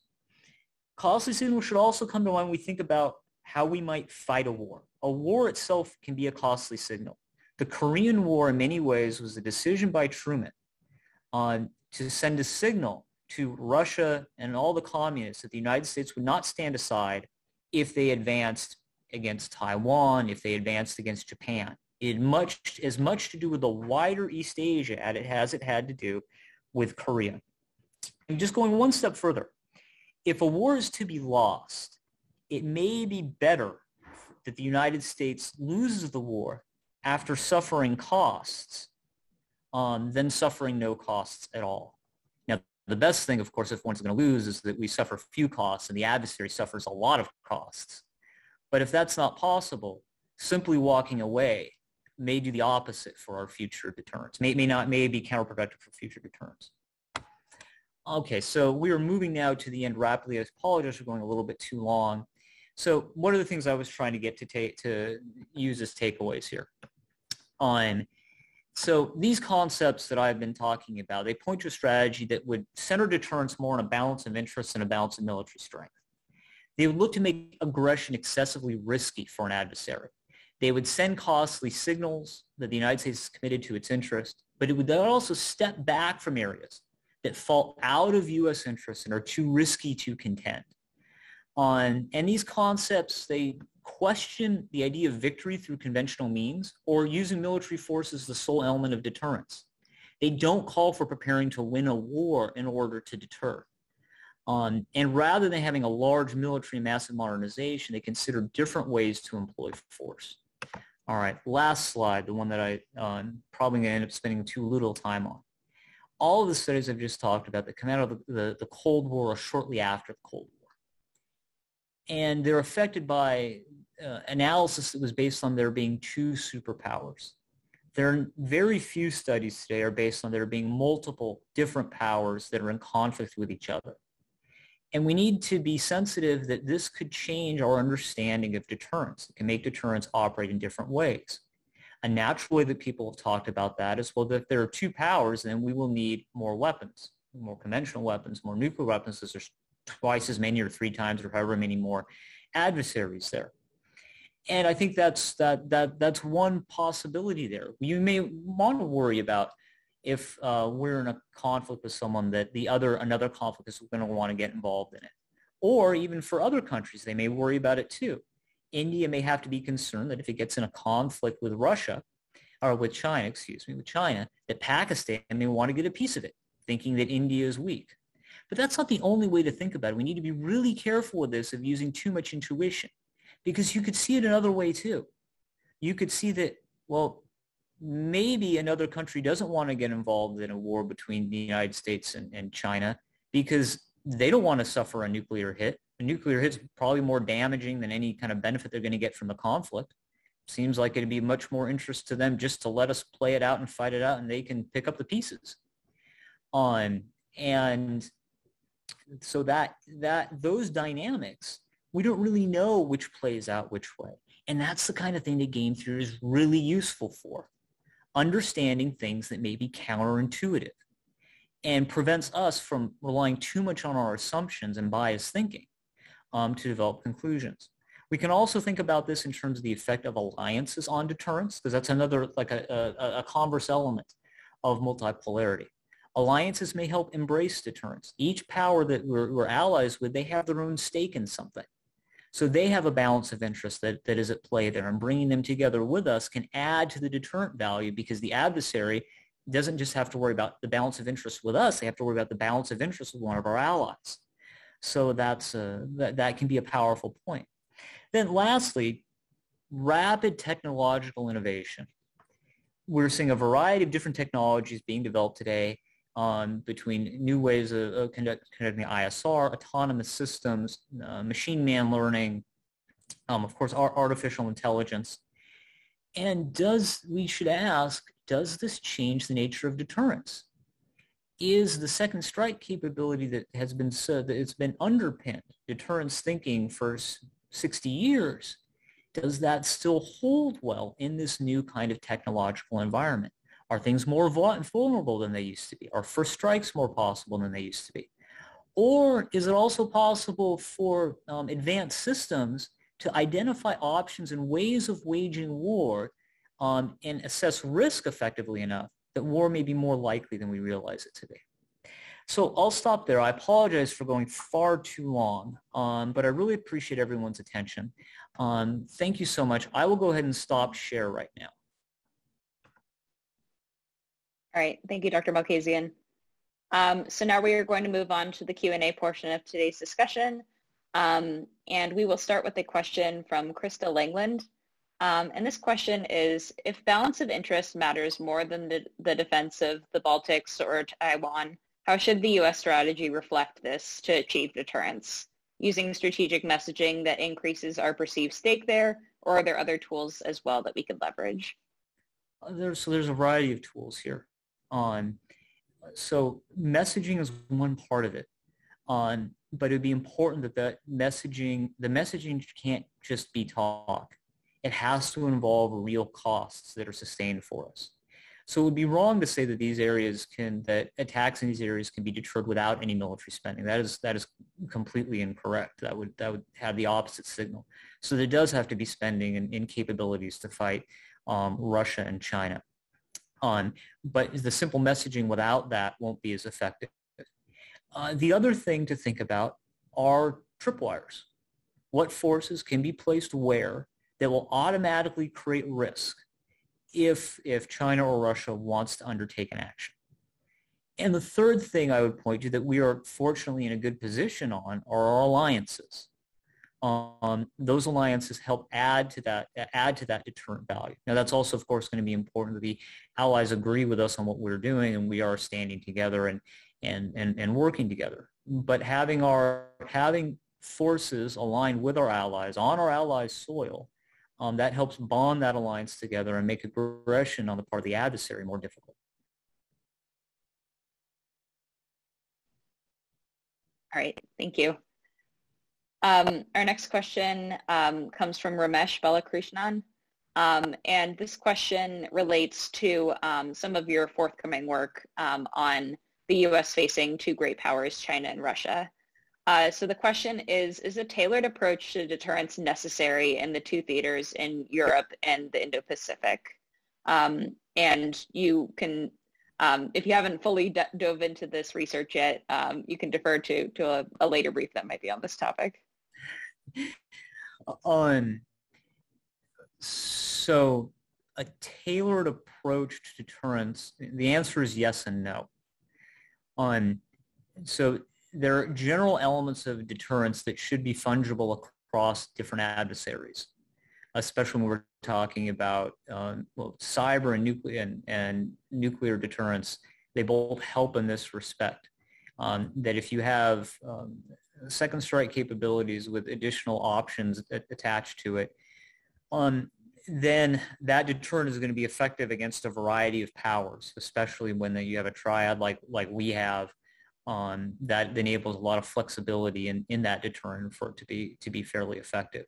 Costly signals should also come to mind when we think about how we might fight a war. A war itself can be a costly signal. The Korean War in many ways was a decision by Truman on to send a signal to Russia and all the communists that the United States would not stand aside if they advanced against Taiwan, if they advanced against Japan. It much as much to do with the wider East Asia as it has it had to do with Korea. And just going one step further, if a war is to be lost, it may be better that the United States loses the war after suffering costs um, than suffering no costs at all. The best thing, of course, if one's going to lose is that we suffer few costs and the adversary suffers a lot of costs. But if that's not possible, simply walking away may do the opposite for our future deterrence. May, may not, may be counterproductive for future deterrence. Okay, so we are moving now to the end rapidly. I apologize for going a little bit too long. So one of the things I was trying to get to take to use as takeaways here? On so these concepts that I've been talking about, they point to a strategy that would center deterrence more on a balance of interests and a balance of military strength. They would look to make aggression excessively risky for an adversary. They would send costly signals that the United States is committed to its interest, but it would also step back from areas that fall out of U.S. interests and are too risky to contend. On, and these concepts, they question the idea of victory through conventional means or using military force as the sole element of deterrence. They don't call for preparing to win a war in order to deter. Um, and rather than having a large military massive modernization, they consider different ways to employ force. All right, last slide, the one that I um, probably going to end up spending too little time on. All of the studies I've just talked about that come out of the, the, the Cold War or shortly after the Cold War. And they're affected by uh, analysis that was based on there being two superpowers. There are very few studies today are based on there being multiple different powers that are in conflict with each other. And we need to be sensitive that this could change our understanding of deterrence. It can make deterrence operate in different ways. A natural way that people have talked about that is, well, if there are two powers, then we will need more weapons, more conventional weapons, more nuclear weapons, there's twice as many or three times or however many more adversaries there. And I think that's that that that's one possibility there. You may want to worry about if uh, we're in a conflict with someone that the other another conflict is going to want to get involved in it or even for other countries they may worry about it too india may have to be concerned that if it gets in a conflict with russia or with china excuse me with china that pakistan may want to get a piece of it thinking that india is weak but that's not the only way to think about it we need to be really careful with this of using too much intuition because you could see it another way too you could see that well maybe another country doesn't want to get involved in a war between the United States and, and China because they don't want to suffer a nuclear hit. A nuclear hit's probably more damaging than any kind of benefit they're going to get from the conflict. Seems like it'd be much more interest to them just to let us play it out and fight it out and they can pick up the pieces. Um, and so that, that those dynamics, we don't really know which plays out which way. And that's the kind of thing that game theory is really useful for understanding things that may be counterintuitive and prevents us from relying too much on our assumptions and biased thinking um, to develop conclusions. We can also think about this in terms of the effect of alliances on deterrence, because that's another like a, a, a converse element of multipolarity. Alliances may help embrace deterrence. Each power that we're, we're allies with, they have their own stake in something. So they have a balance of interest that, that is at play there and bringing them together with us can add to the deterrent value because the adversary doesn't just have to worry about the balance of interest with us. They have to worry about the balance of interest with one of our allies. So that's a, that, that can be a powerful point. Then lastly, rapid technological innovation. We're seeing a variety of different technologies being developed today um, between new ways of, of conduct, conducting ISR, autonomous systems, uh, machine man learning, um, of course, artificial intelligence. And does, we should ask, does this change the nature of deterrence? Is the second strike capability that has been said that it's been underpinned deterrence thinking for 60 years, does that still hold well in this new kind of technological environment? Are things more vulnerable than they used to be? Are first strikes more possible than they used to be? Or is it also possible for um, advanced systems to identify options and ways of waging war um, and assess risk effectively enough that war may be more likely than we realize it to be. So I'll stop there. I apologize for going far too long, um, but I really appreciate everyone's attention. Um, thank you so much. I will go ahead and stop share right now. All right. Thank you, Dr. Malkasian. Um, so now we are going to move on to the Q&A portion of today's discussion. Um, and we will start with a question from Krista Langland. Um, and this question is, if balance of interest matters more than the, the defense of the Baltics or Taiwan, how should the U.S. strategy reflect this to achieve deterrence? Using strategic messaging that increases our perceived stake there, or are there other tools as well that we could leverage? There's, so there's a variety of tools here. On so messaging is one part of it. But it'd be important that that messaging, the messaging can't just be talk. It has to involve real costs that are sustained for us. So it would be wrong to say that these areas can, that attacks in these areas can be deterred without any military spending. That is, that is completely incorrect. That would, that would have the opposite signal. So there does have to be spending in, in capabilities to fight um, Russia and China. On, but the simple messaging without that won't be as effective. Uh, the other thing to think about are tripwires. What forces can be placed where that will automatically create risk if, if China or Russia wants to undertake an action. And the third thing I would point to that we are fortunately in a good position on are our alliances. Um, those alliances help add to that add to that deterrent value. Now that's also of course going to be important that the allies agree with us on what we're doing and we are standing together and and, and, and working together. But having our having forces aligned with our allies on our allies' soil, um, that helps bond that alliance together and make aggression on the part of the adversary more difficult. All right, thank you. Um, our next question um, comes from Ramesh Balakrishnan. Um, and this question relates to um, some of your forthcoming work um, on the U.S. facing two great powers, China and Russia. Uh, so the question is, is a tailored approach to deterrence necessary in the two theaters in Europe and the Indo-Pacific? Um, and you can, um, if you haven't fully dove into this research yet, um, you can defer to, to a, a, later brief that might be on this topic. So a tailored approach to deterrence, the answer is yes and no so there are general elements of deterrence that should be fungible across different adversaries, especially when we're talking about um, well, cyber and nuclear and, and, nuclear deterrence. They both help in this respect. Um, that if you have um, second strike capabilities with additional options attached to it, um, then that deterrent is going to be effective against a variety of powers, especially when you have a triad like like we have um, that enables a lot of flexibility in, in that deterrent for it to be to be fairly effective.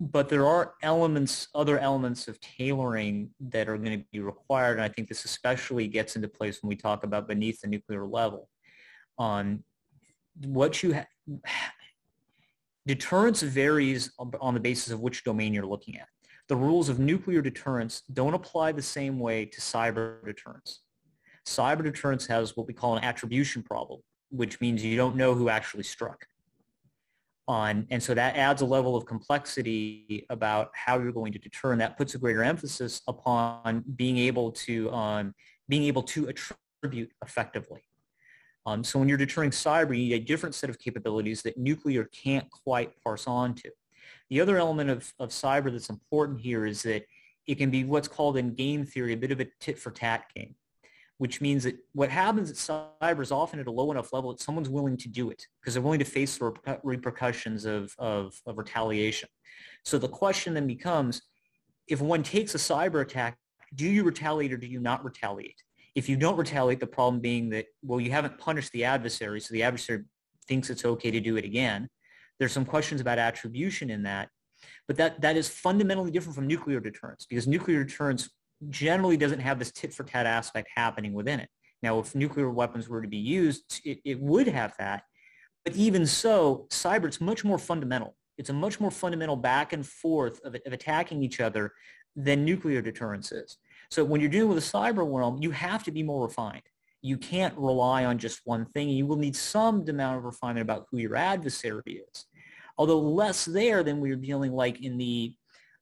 But there are elements, other elements of tailoring that are going to be required, and I think this especially gets into place when we talk about beneath the nuclear level. On what you have, deterrence varies on the basis of which domain you're looking at the rules of nuclear deterrence don't apply the same way to cyber deterrence. Cyber deterrence has what we call an attribution problem, which means you don't know who actually struck. On, and so that adds a level of complexity about how you're going to deter, and that puts a greater emphasis upon being able to um, being able to attribute effectively. Um, so when you're deterring cyber, you need a different set of capabilities that nuclear can't quite parse on to. The other element of, of cyber that's important here is that it can be what's called in game theory a bit of a tit for tat game, which means that what happens at cyber is often at a low enough level that someone's willing to do it because they're willing to face the repercussions of, of, of retaliation. So the question then becomes, if one takes a cyber attack, do you retaliate or do you not retaliate? If you don't retaliate, the problem being that, well, you haven't punished the adversary, so the adversary thinks it's okay to do it again. There's some questions about attribution in that. But that, that is fundamentally different from nuclear deterrence because nuclear deterrence generally doesn't have this tit for tat aspect happening within it. Now, if nuclear weapons were to be used, it, it would have that. But even so, cyber, it's much more fundamental. It's a much more fundamental back and forth of, of attacking each other than nuclear deterrence is. So when you're dealing with a cyber realm, you have to be more refined. You can't rely on just one thing. You will need some amount of refinement about who your adversary is. Although less there than we are dealing like in the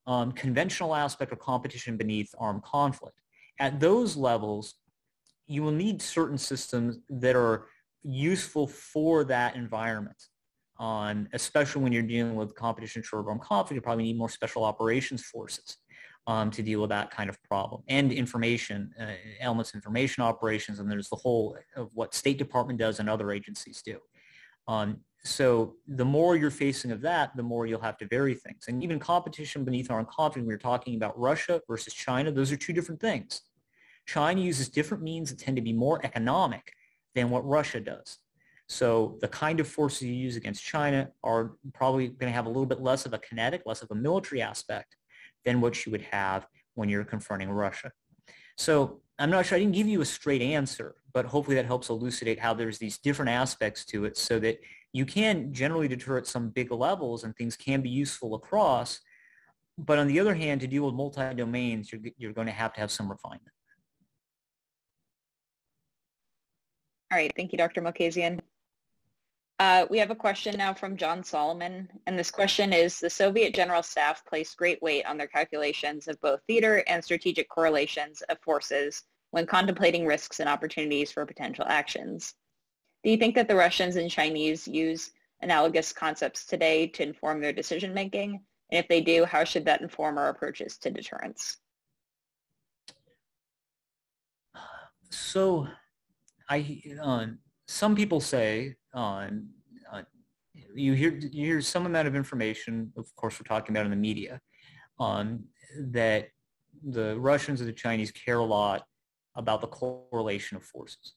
um, conventional aspect of competition beneath armed conflict. At those levels, you will need certain systems that are useful for that environment. On especially when you're dealing with competition short armed conflict, you probably need more special operations forces um, to deal with that kind of problem and information uh, elements information operations and there's the whole of what state department does and other agencies do. Um, so the more you're facing of that the more you'll have to vary things. And even competition beneath armed conflict we are talking about russia versus china those are two different things. China uses different means that tend to be more economic than what russia does. So the kind of forces you use against china are probably going to have a little bit less of a kinetic less of a military aspect than what you would have when you're confronting Russia. So I'm not sure, I didn't give you a straight answer, but hopefully that helps elucidate how there's these different aspects to it so that you can generally deter at some big levels and things can be useful across. But on the other hand, to deal with multi-domains, you're, you're going to have to have some refinement. All right. Thank you, Dr. Malkasian. Uh, we have a question now from John Solomon, and this question is, the Soviet General Staff placed great weight on their calculations of both theater and strategic correlations of forces when contemplating risks and opportunities for potential actions. Do you think that the Russians and Chinese use analogous concepts today to inform their decision making? And if they do, how should that inform our approaches to deterrence? So I, uh, some people say uh, you hear you hear some amount of information. Of course, we're talking about in the media um, that the Russians and the Chinese care a lot about the correlation of forces,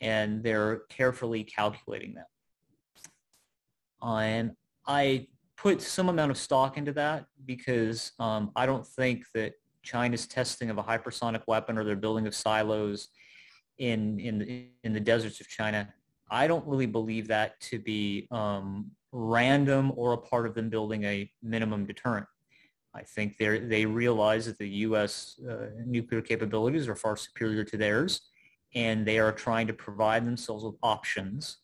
and they're carefully calculating that. And I put some amount of stock into that because um, I don't think that China's testing of a hypersonic weapon or their building of silos in in in the deserts of China I don't really believe that to be um, random or a part of them building a minimum deterrent. I think they realize that the U.S. Uh, nuclear capabilities are far superior to theirs, and they are trying to provide themselves with options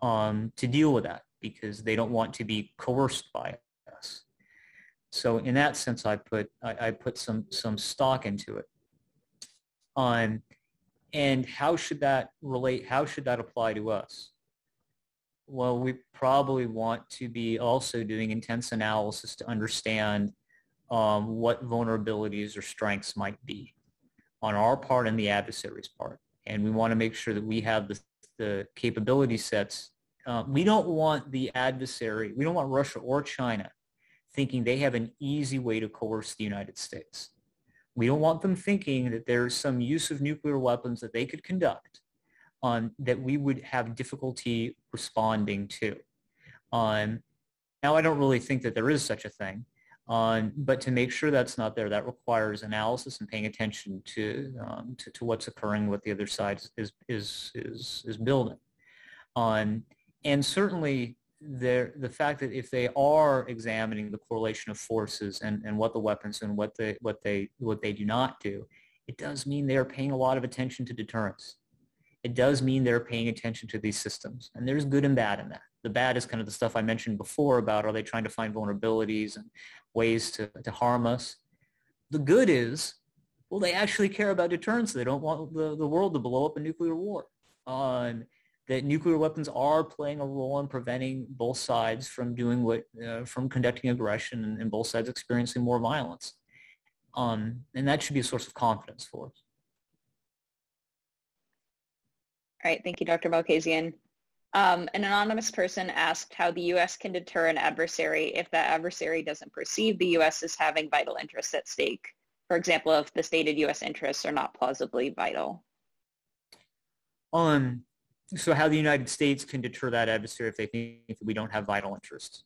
um, to deal with that because they don't want to be coerced by us. So in that sense, I put I, I put some some stock into it. Um, and how should that relate? How should that apply to us? Well, we probably want to be also doing intense analysis to understand um, what vulnerabilities or strengths might be on our part and the adversary's part. And we want to make sure that we have the, the capability sets. Uh, we don't want the adversary, we don't want Russia or China thinking they have an easy way to coerce the United States. We don't want them thinking that there's some use of nuclear weapons that they could conduct um, that we would have difficulty responding to. Um, now, I don't really think that there is such a thing, um, but to make sure that's not there, that requires analysis and paying attention to, um, to, to, what's occurring, what the other side is, is, is, is building. Um, and certainly the fact that if they are examining the correlation of forces and, and what the weapons and what they what they what they do not do, it does mean they are paying a lot of attention to deterrence. It does mean they're paying attention to these systems, and there's good and bad in that. The bad is kind of the stuff I mentioned before about are they trying to find vulnerabilities and ways to, to harm us. The good is, well, they actually care about deterrence. They don't want the, the world to blow up a nuclear war. Um, that nuclear weapons are playing a role in preventing both sides from doing what, uh, from conducting aggression and, and, both sides experiencing more violence. Um, and that should be a source of confidence for us. All right, thank you, Dr. Malkasian. Um, an anonymous person asked how the U.S. can deter an adversary if that adversary doesn't perceive the U.S. as having vital interests at stake. For example, if the stated U.S. interests are not plausibly vital. Um, so how the United States can deter that adversary if they think that we don't have vital interests.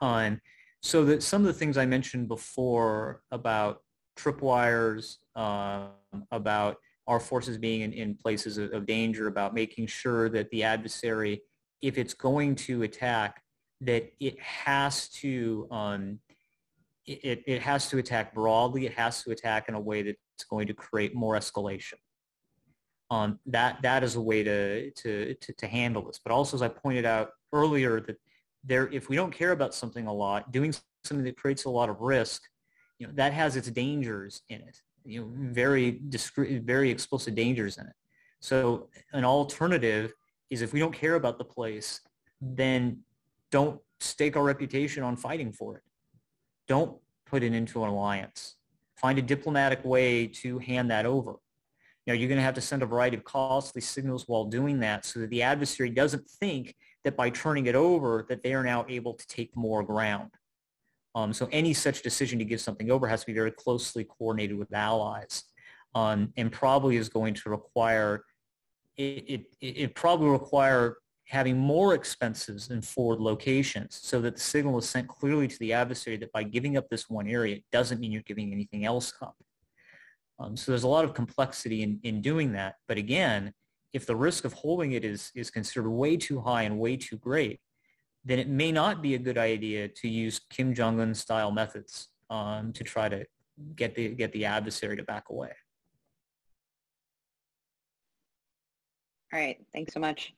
Um, so that some of the things I mentioned before about tripwires, uh, about our forces being in, in places of, of, danger, about making sure that the adversary, if it's going to attack, that it has to um, it, it has to attack broadly. It has to attack in a way that's going to create more escalation. Um, that that is a way to, to, to to handle this. But also, as I pointed out earlier, that there, if we don't care about something a lot, doing something that creates a lot of risk, you know, that has its dangers in it you know, very discreet, very explicit dangers in it. So an alternative is if we don't care about the place, then don't stake our reputation on fighting for it. Don't put it into an alliance. Find a diplomatic way to hand that over. You know, you're going to have to send a variety of costly signals while doing that so that the adversary doesn't think that by turning it over that they are now able to take more ground. Um, so any such decision to give something over has to be very closely coordinated with allies um, and probably is going to require, it, it, it probably require having more expenses in forward locations so that the signal is sent clearly to the adversary that by giving up this one area, it doesn't mean you're giving anything else up. Um, so there's a lot of complexity in, in doing that. But again, if the risk of holding it is, is considered way too high and way too great, then it may not be a good idea to use Kim Jong-un style methods um, to try to get the, get the adversary to back away. All right, thanks so much.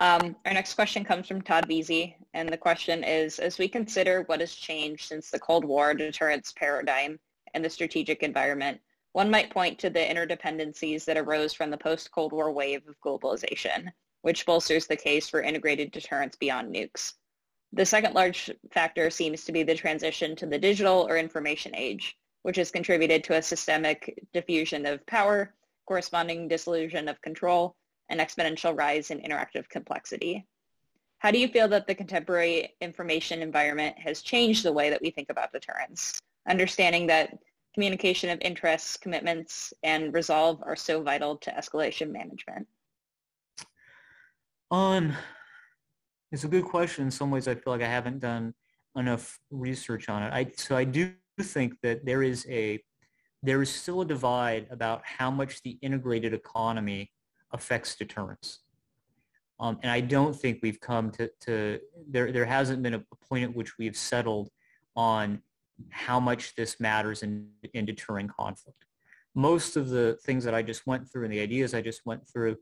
Um, our next question comes from Todd Veazey, and the question is, as we consider what has changed since the Cold War deterrence paradigm and the strategic environment, one might point to the interdependencies that arose from the post-Cold War wave of globalization which bolsters the case for integrated deterrence beyond nukes. The second large factor seems to be the transition to the digital or information age, which has contributed to a systemic diffusion of power, corresponding dissolution of control, and exponential rise in interactive complexity. How do you feel that the contemporary information environment has changed the way that we think about deterrence, understanding that communication of interests, commitments, and resolve are so vital to escalation management? Um, it's a good question. In some ways, I feel like I haven't done enough research on it. I so I do think that there is a there is still a divide about how much the integrated economy affects deterrence. Um, and I don't think we've come to, to there, there hasn't been a point at which we've settled on how much this matters in, in deterring conflict. Most of the things that I just went through and the ideas I just went through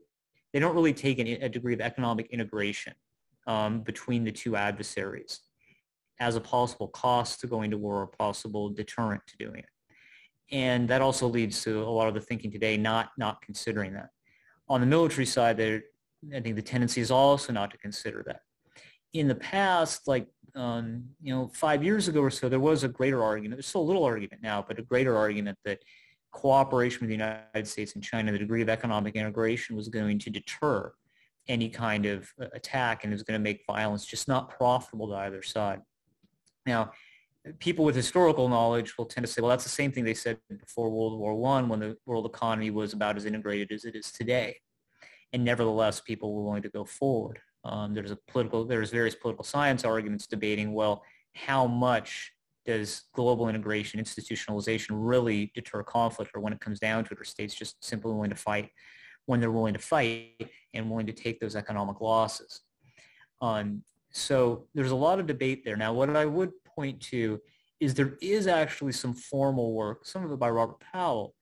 they don't really take a degree of economic integration um, between the two adversaries as a possible cost to going to war or possible deterrent to doing it. And that also leads to a lot of the thinking today not, not considering that. On the military side, there, I think the tendency is also not to consider that. In the past, like um, you know, five years ago or so, there was a greater argument. There's still a little argument now, but a greater argument that cooperation with the United States and China, the degree of economic integration was going to deter any kind of uh, attack and is going to make violence just not profitable to either side. Now, people with historical knowledge will tend to say, well, that's the same thing they said before World War I when the world economy was about as integrated as it is today. And nevertheless, people were willing to go forward. Um, there's a political, there's various political science arguments debating, well, how much does global integration, institutionalization really deter conflict or when it comes down to it, are states just simply willing to fight when they're willing to fight and willing to take those economic losses? Um, so there's a lot of debate there. Now, what I would point to is there is actually some formal work, some of it by Robert Powell,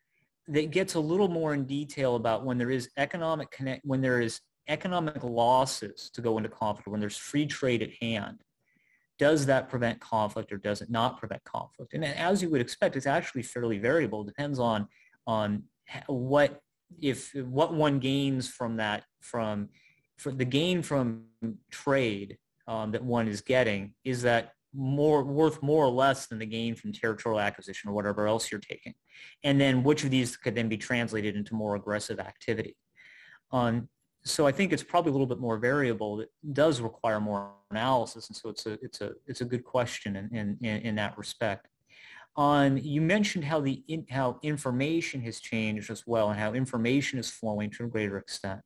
that gets a little more in detail about when there is economic connect, when there is economic losses to go into conflict, when there's free trade at hand, does that prevent conflict or does it not prevent conflict? And as you would expect, it's actually fairly variable. It depends on on what if what one gains from that from the gain from trade um, that one is getting is that more worth more or less than the gain from territorial acquisition or whatever else you're taking and then which of these could then be translated into more aggressive activity um, so I think it's probably a little bit more variable. It does require more analysis, and so it's a it's a it's a good question in in, in that respect. On you mentioned how the in, how information has changed as well, and how information is flowing to a greater extent.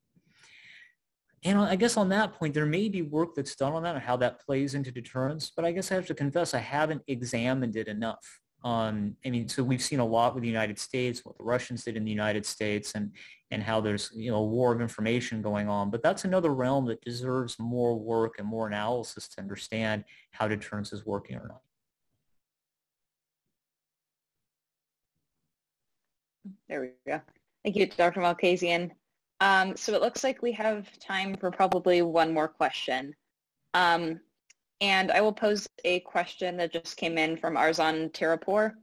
And I guess on that point, there may be work that's done on that and how that plays into deterrence. But I guess I have to confess, I haven't examined it enough. I mean, so we've seen a lot with the United States, what the Russians did in the United States, and and how there's you know a war of information going on. But that's another realm that deserves more work and more analysis to understand how deterrence is working or not. There we go. Thank you, Dr. Malkasian. Um, so it looks like we have time for probably one more question. Um, and I will pose a question that just came in from Arzan Tarapore.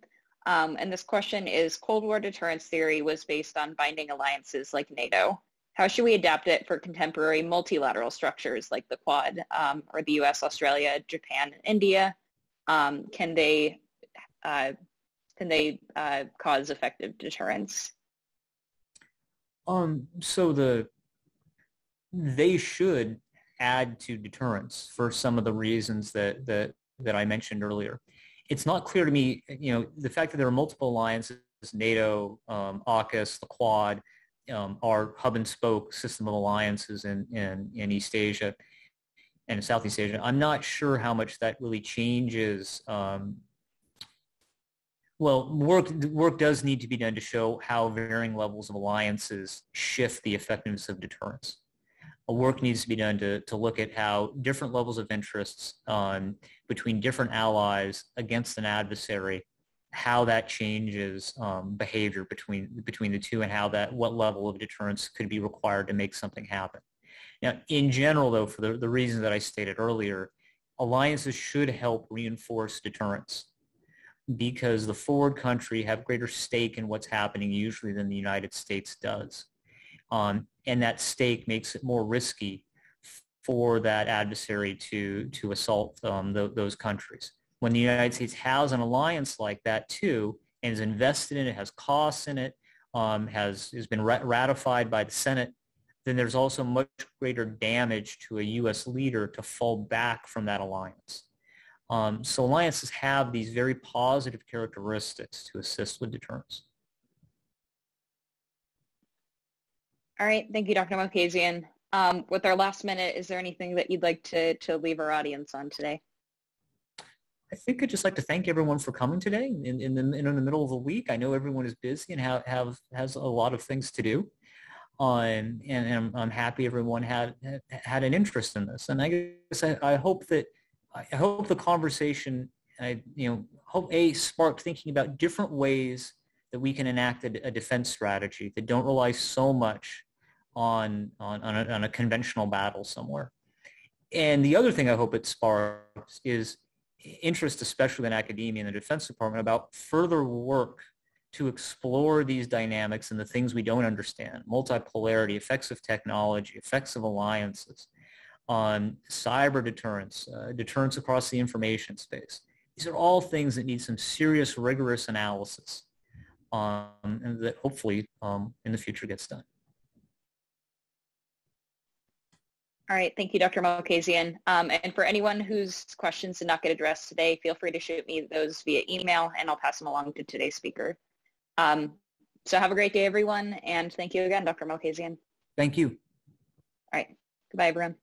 Um, and this question is, Cold War deterrence theory was based on binding alliances like NATO. How should we adapt it for contemporary multilateral structures like the Quad um, or the US, Australia, Japan, and India? Um, can they, uh, can they uh, cause effective deterrence? Um, so the they should add to deterrence for some of the reasons that that that I mentioned earlier. It's not clear to me, you know, the fact that there are multiple alliances, NATO, um, AUKUS, the Quad, um, our hub and spoke system of alliances in, in, in East Asia and Southeast Asia. I'm not sure how much that really changes um, well, work work does need to be done to show how varying levels of alliances shift the effectiveness of deterrence. A work needs to be done to, to look at how different levels of interests um, between different allies against an adversary, how that changes um, behavior between between the two, and how that what level of deterrence could be required to make something happen. Now, in general, though, for the, the reasons that I stated earlier, alliances should help reinforce deterrence because the forward country have greater stake in what's happening usually than the United States does. Um, and that stake makes it more risky for that adversary to, to assault um, those countries. When the United States has an alliance like that too, and is invested in it, has costs in it, um, has, has been ratified by the Senate, then there's also much greater damage to a U.S. leader to fall back from that alliance. Um, so alliances have these very positive characteristics to assist with deterrence. All right. Thank you, Dr. Malkasian. Um, with our last minute, is there anything that you'd like to, to leave our audience on today? I think I'd just like to thank everyone for coming today in, in, the, in the middle of the week. I know everyone is busy and have, have has a lot of things to do. Um, and, and I'm, I'm, happy everyone had had an interest in this. And I guess I, I hope that I hope the conversation, I, you know, hope a sparked thinking about different ways that we can enact a, a defense strategy that don't rely so much on on on a, on a, conventional battle somewhere. And the other thing I hope it sparks is interest, especially in academia and the Defense Department, about further work to explore these dynamics and the things we don't understand, multipolarity, effects of technology, effects of alliances, on cyber deterrence, uh, deterrence across the information space. These are all things that need some serious, rigorous analysis um, and that hopefully um, in the future gets done. All right. Thank you, Dr. Malkasian. Um, and for anyone whose questions did not get addressed today, feel free to shoot me those via email and I'll pass them along to today's speaker. Um, so have a great day, everyone. And thank you again, Dr. Malkasian. Thank you. All right. Goodbye, everyone.